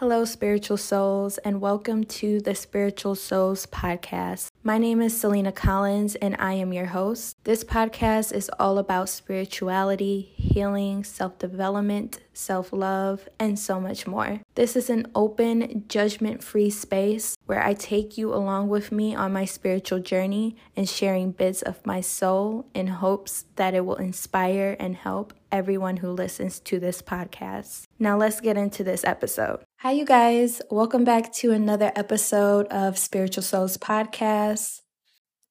Hello, spiritual souls, and welcome to the Spiritual Souls podcast. My name is Salina Collins, and I am your host. This podcast is all about spirituality, healing, self development, self love, and so much more. This is an open, judgment free space where I take you along with me on my spiritual journey and sharing bits of my soul in hopes that it will inspire and help everyone who listens to this podcast. Now, let's get into this episode. Hi, you guys. Welcome back to another episode of Spiritual Souls Podcast.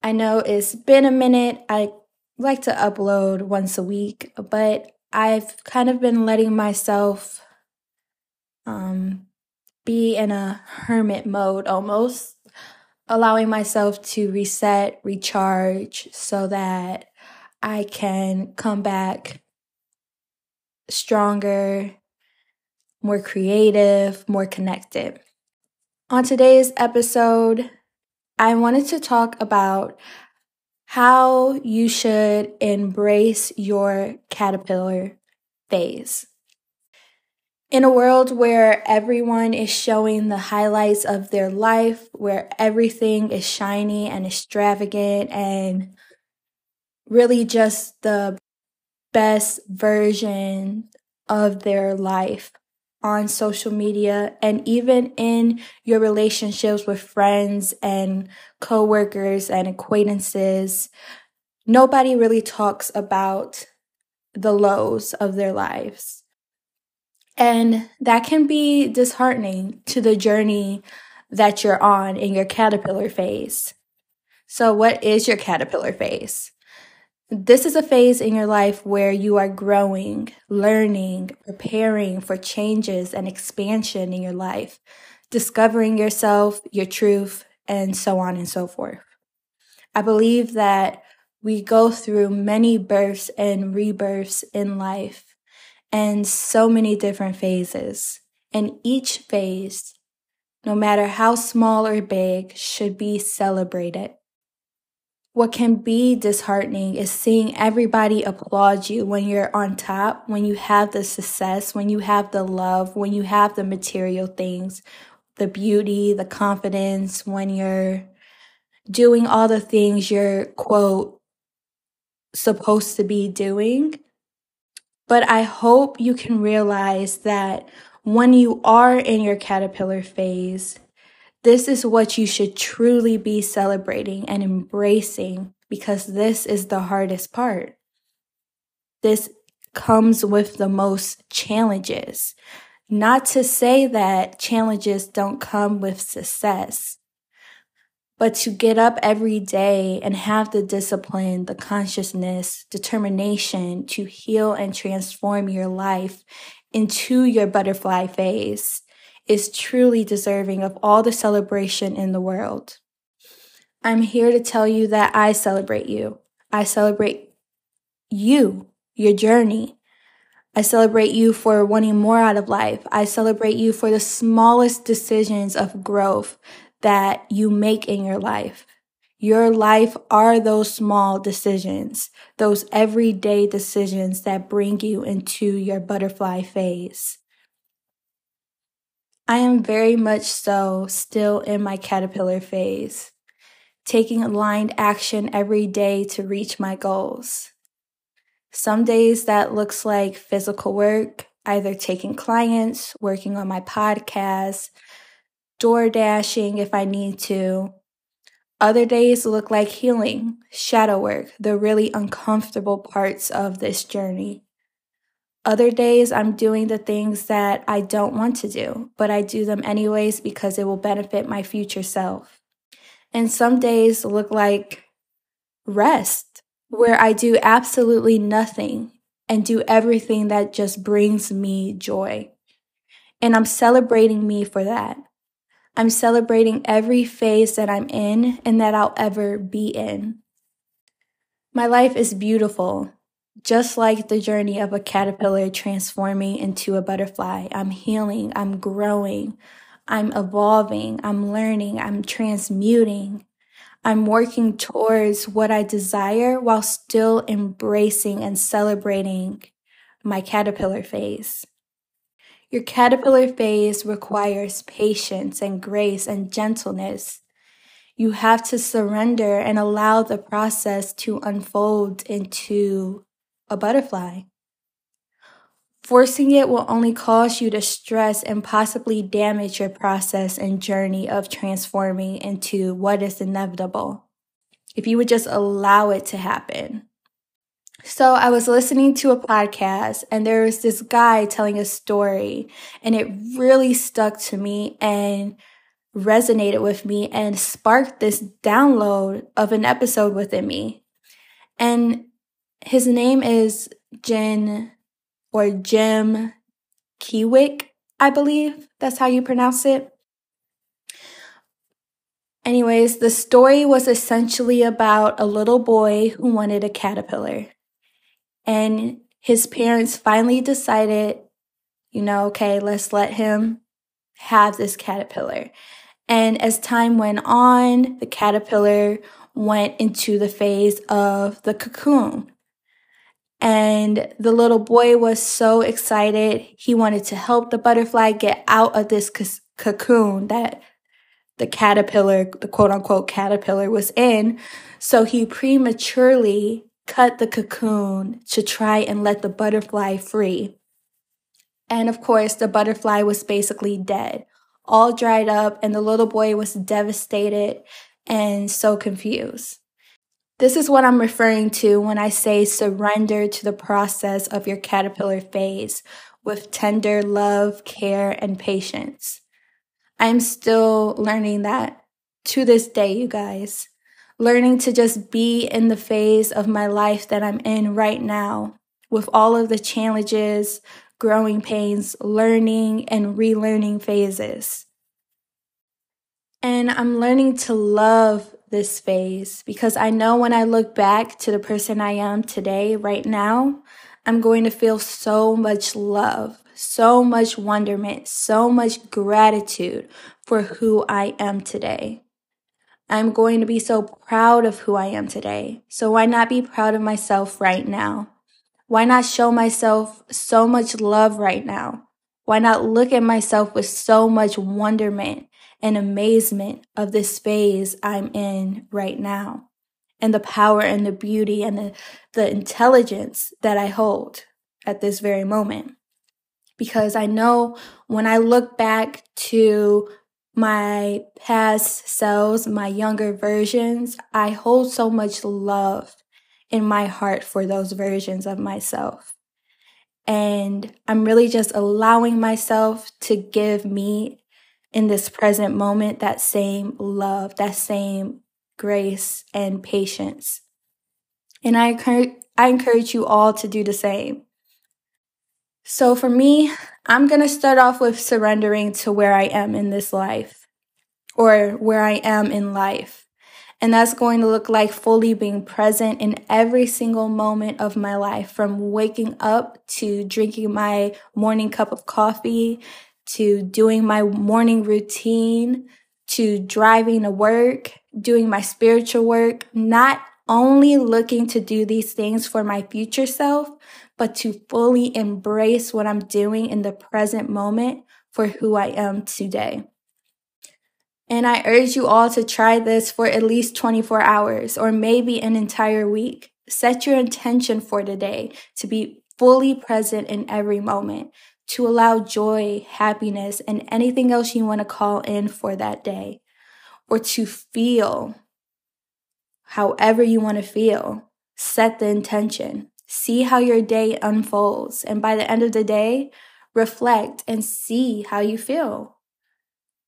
I know it's been a minute. I like to upload once a week, but I've kind of been letting myself um, be in a hermit mode almost, allowing myself to reset, recharge so that I can come back stronger, more creative, more connected. On today's episode, I wanted to talk about how you should embrace your caterpillar phase. In a world where everyone is showing the highlights of their life, where everything is shiny and extravagant and really just the best version of their life on social media and even in your relationships with friends and coworkers and acquaintances. Nobody really talks about the lows of their lives. And that can be disheartening to the journey that you're on in your caterpillar phase. So, what is your caterpillar phase? This is a phase in your life where you are growing, learning, preparing for changes and expansion in your life, discovering yourself, your truth, and so on and so forth. I believe that we go through many births and rebirths in life and so many different phases. And each phase, no matter how small or big, should be celebrated what can be disheartening is seeing everybody applaud you when you're on top, when you have the success, when you have the love, when you have the material things, the beauty, the confidence, when you're doing all the things you're, quote, supposed to be doing. But I hope you can realize that when you are in your caterpillar phase, this is what you should truly be celebrating and embracing because this is the hardest part. This comes with the most challenges. Not to say that challenges don't come with success, but to get up every day and have the discipline, the consciousness, determination to heal and transform your life into your butterfly phase is truly deserving of all the celebration in the world. I'm here to tell you that I celebrate you. I celebrate you, your journey. I celebrate you for wanting more out of life. I celebrate you for the smallest decisions of growth that you make in your life. Your life are those small decisions, those everyday decisions that bring you into your butterfly phase. I am very much so still in my caterpillar phase, taking aligned action every day to reach my goals. Some days that looks like physical work, either taking clients, working on my podcast, door dashing if I need to. Other days look like healing, shadow work, the really uncomfortable parts of this journey. Other days, I'm doing the things that I don't want to do, but I do them anyways because it will benefit my future self. And some days look like rest, where I do absolutely nothing and do everything that just brings me joy. And I'm celebrating me for that. I'm celebrating every phase that I'm in and that I'll ever be in. My life is beautiful just like the journey of a caterpillar transforming into a butterfly, I'm healing, I'm growing, I'm evolving, I'm learning, I'm transmuting. I'm working towards what I desire while still embracing and celebrating my caterpillar phase. Your caterpillar phase requires patience and grace and gentleness. You have to surrender and allow the process to unfold into a butterfly. Forcing it will only cause you to stress and possibly damage your process and journey of transforming into what is inevitable. If you would just allow it to happen. So I was listening to a podcast and there was this guy telling a story and it really stuck to me and resonated with me and sparked this download of an episode within me. And his name is Jen or Jim Kiwick, I believe that's how you pronounce it. Anyways, the story was essentially about a little boy who wanted a caterpillar. And his parents finally decided, you know, okay, let's let him have this caterpillar. And as time went on, the caterpillar went into the phase of the cocoon. And the little boy was so excited. He wanted to help the butterfly get out of this cocoon that the caterpillar, the quote unquote caterpillar was in. So he prematurely cut the cocoon to try and let the butterfly free. And of course, the butterfly was basically dead, all dried up, and the little boy was devastated and so confused. This is what I'm referring to when I say surrender to the process of your caterpillar phase with tender love, care, and patience. I'm still learning that to this day, you guys learning to just be in the phase of my life that I'm in right now with all of the challenges, growing pains, learning and relearning phases. And I'm learning to love this phase because I know when I look back to the person I am today, right now, I'm going to feel so much love, so much wonderment, so much gratitude for who I am today. I'm going to be so proud of who I am today. So why not be proud of myself right now? Why not show myself so much love right now? Why not look at myself with so much wonderment and amazement of this phase I'm in right now and the power and the beauty and the, the intelligence that I hold at this very moment? Because I know when I look back to my past selves, my younger versions, I hold so much love in my heart for those versions of myself. And I'm really just allowing myself to give me in this present moment that same love, that same grace and patience. And I encourage, I encourage you all to do the same. So for me, I'm going to start off with surrendering to where I am in this life or where I am in life. And that's going to look like fully being present in every single moment of my life from waking up to drinking my morning cup of coffee to doing my morning routine to driving to work, doing my spiritual work, not only looking to do these things for my future self, but to fully embrace what I'm doing in the present moment for who I am today. And I urge you all to try this for at least 24 hours or maybe an entire week. Set your intention for today to be fully present in every moment, to allow joy, happiness, and anything else you want to call in for that day, or to feel however you want to feel. Set the intention. See how your day unfolds. And by the end of the day, reflect and see how you feel.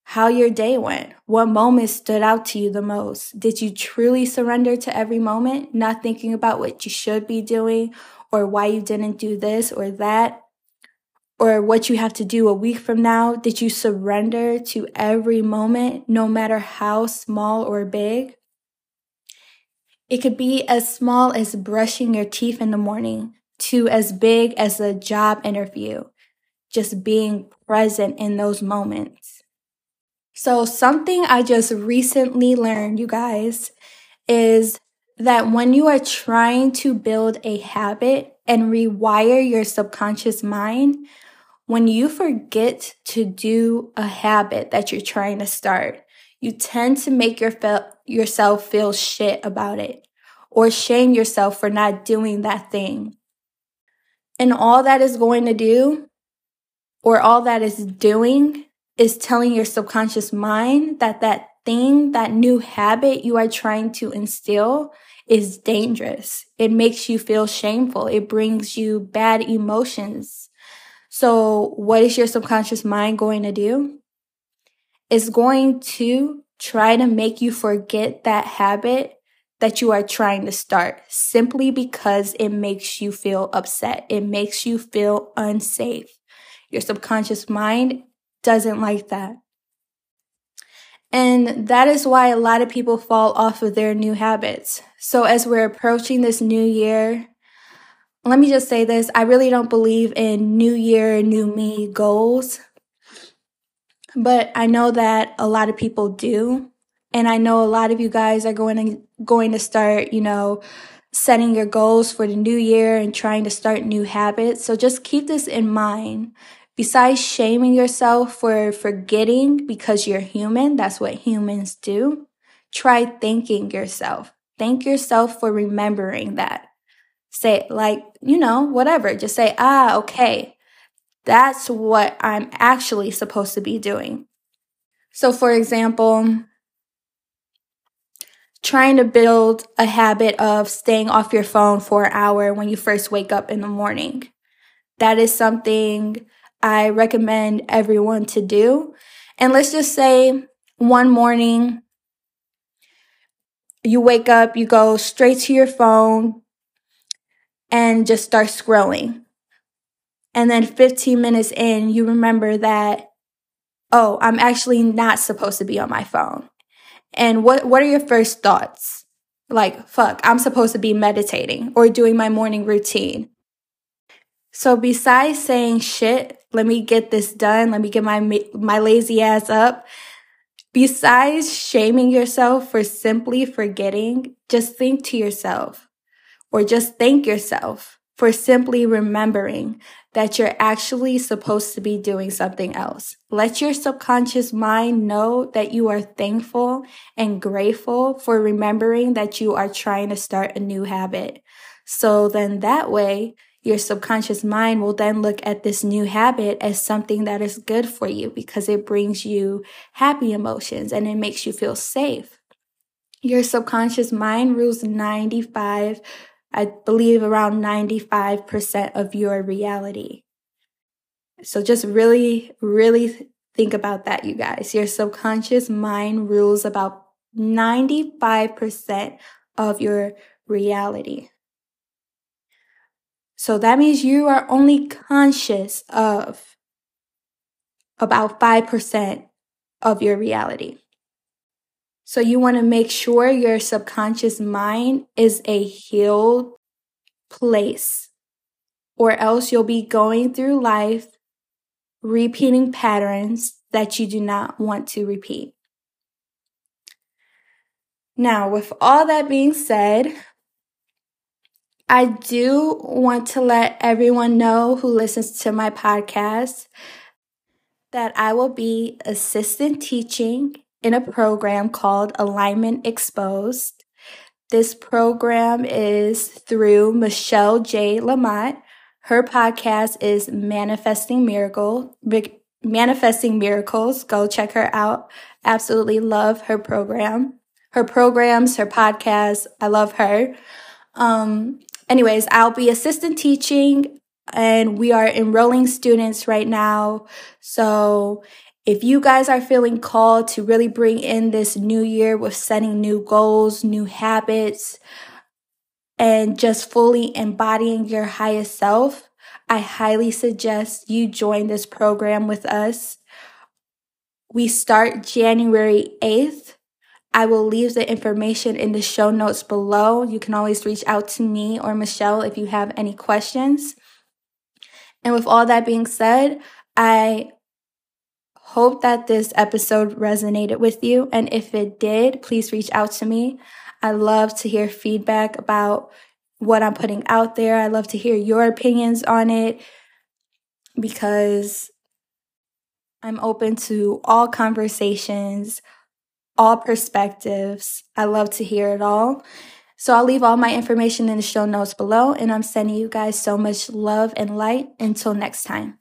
How your day went. What moment stood out to you the most? Did you truly surrender to every moment, not thinking about what you should be doing or why you didn't do this or that? Or what you have to do a week from now? Did you surrender to every moment, no matter how small or big? It could be as small as brushing your teeth in the morning to as big as a job interview, just being present in those moments. So, something I just recently learned, you guys, is that when you are trying to build a habit and rewire your subconscious mind, when you forget to do a habit that you're trying to start, you tend to make your fe- yourself feel shit about it or shame yourself for not doing that thing. And all that is going to do, or all that is doing, is telling your subconscious mind that that thing, that new habit you are trying to instill is dangerous. It makes you feel shameful. It brings you bad emotions. So what is your subconscious mind going to do? It's going to try to make you forget that habit that you are trying to start simply because it makes you feel upset. It makes you feel unsafe. Your subconscious mind doesn't like that. And that is why a lot of people fall off of their new habits. So as we're approaching this new year, let me just say this. I really don't believe in new year, new me goals. But I know that a lot of people do. And I know a lot of you guys are going to, going to start, you know, setting your goals for the new year and trying to start new habits. So just keep this in mind. Besides shaming yourself for forgetting because you're human, that's what humans do. Try thanking yourself. Thank yourself for remembering that. Say, like, you know, whatever. Just say, ah, okay. That's what I'm actually supposed to be doing. So, for example, trying to build a habit of staying off your phone for an hour when you first wake up in the morning. That is something I recommend everyone to do. And let's just say one morning you wake up, you go straight to your phone and just start scrolling. And then 15 minutes in, you remember that, oh, I'm actually not supposed to be on my phone. And what, what are your first thoughts? Like, fuck, I'm supposed to be meditating or doing my morning routine. So besides saying shit, let me get this done, let me get my my lazy ass up. Besides shaming yourself for simply forgetting, just think to yourself or just thank yourself for simply remembering that you're actually supposed to be doing something else. Let your subconscious mind know that you are thankful and grateful for remembering that you are trying to start a new habit. So then that way, your subconscious mind will then look at this new habit as something that is good for you because it brings you happy emotions and it makes you feel safe. Your subconscious mind rules 95 I believe around 95% of your reality. So just really, really think about that, you guys. Your subconscious mind rules about 95% of your reality. So that means you are only conscious of about 5% of your reality. So you want to make sure your subconscious mind is a healed place, or else you'll be going through life repeating patterns that you do not want to repeat. Now, with all that being said, I do want to let everyone know who listens to my podcast that I will be assistant teaching in a program called Alignment Exposed. This program is through Michelle J. Lamont. Her podcast is Manifesting Miracle, Manifesting Miracles. Go check her out. Absolutely love her program, her programs, her podcast. I love her. Um, anyways, I'll be assistant teaching and we are enrolling students right now. So if you guys are feeling called to really bring in this new year with setting new goals, new habits, and just fully embodying your highest self, I highly suggest you join this program with us. We start January 8th. I will leave the information in the show notes below. You can always reach out to me or Michelle if you have any questions. And with all that being said, I Hope that this episode resonated with you. And if it did, please reach out to me. I love to hear feedback about what I'm putting out there. I love to hear your opinions on it because I'm open to all conversations, all perspectives. I love to hear it all. So I'll leave all my information in the show notes below, and I'm sending you guys so much love and light. Until next time.